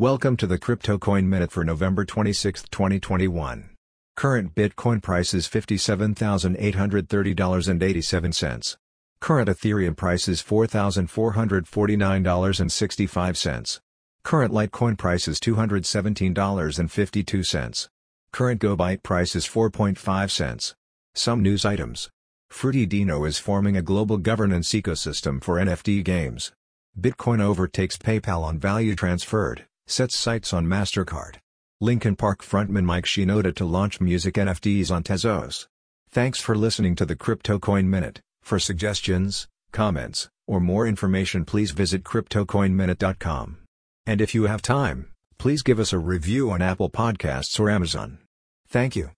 Welcome to the Crypto Coin Minute for November 26, 2021. Current Bitcoin price is $57,830.87. Current Ethereum price is $4,449.65. Current Litecoin price is $217.52. Current GoByte price is 4.5 cents. Some news items. Fruity Dino is forming a global governance ecosystem for NFT games. Bitcoin overtakes PayPal on value transferred, sets sights on MasterCard. Linkin Park frontman Mike Shinoda to launch music NFTs on Tezos. Thanks for listening to the Crypto Coin Minute. For suggestions, comments, or more information please visit CryptoCoinMinute.com. And if you have time, please give us a review on Apple Podcasts or Amazon. Thank you.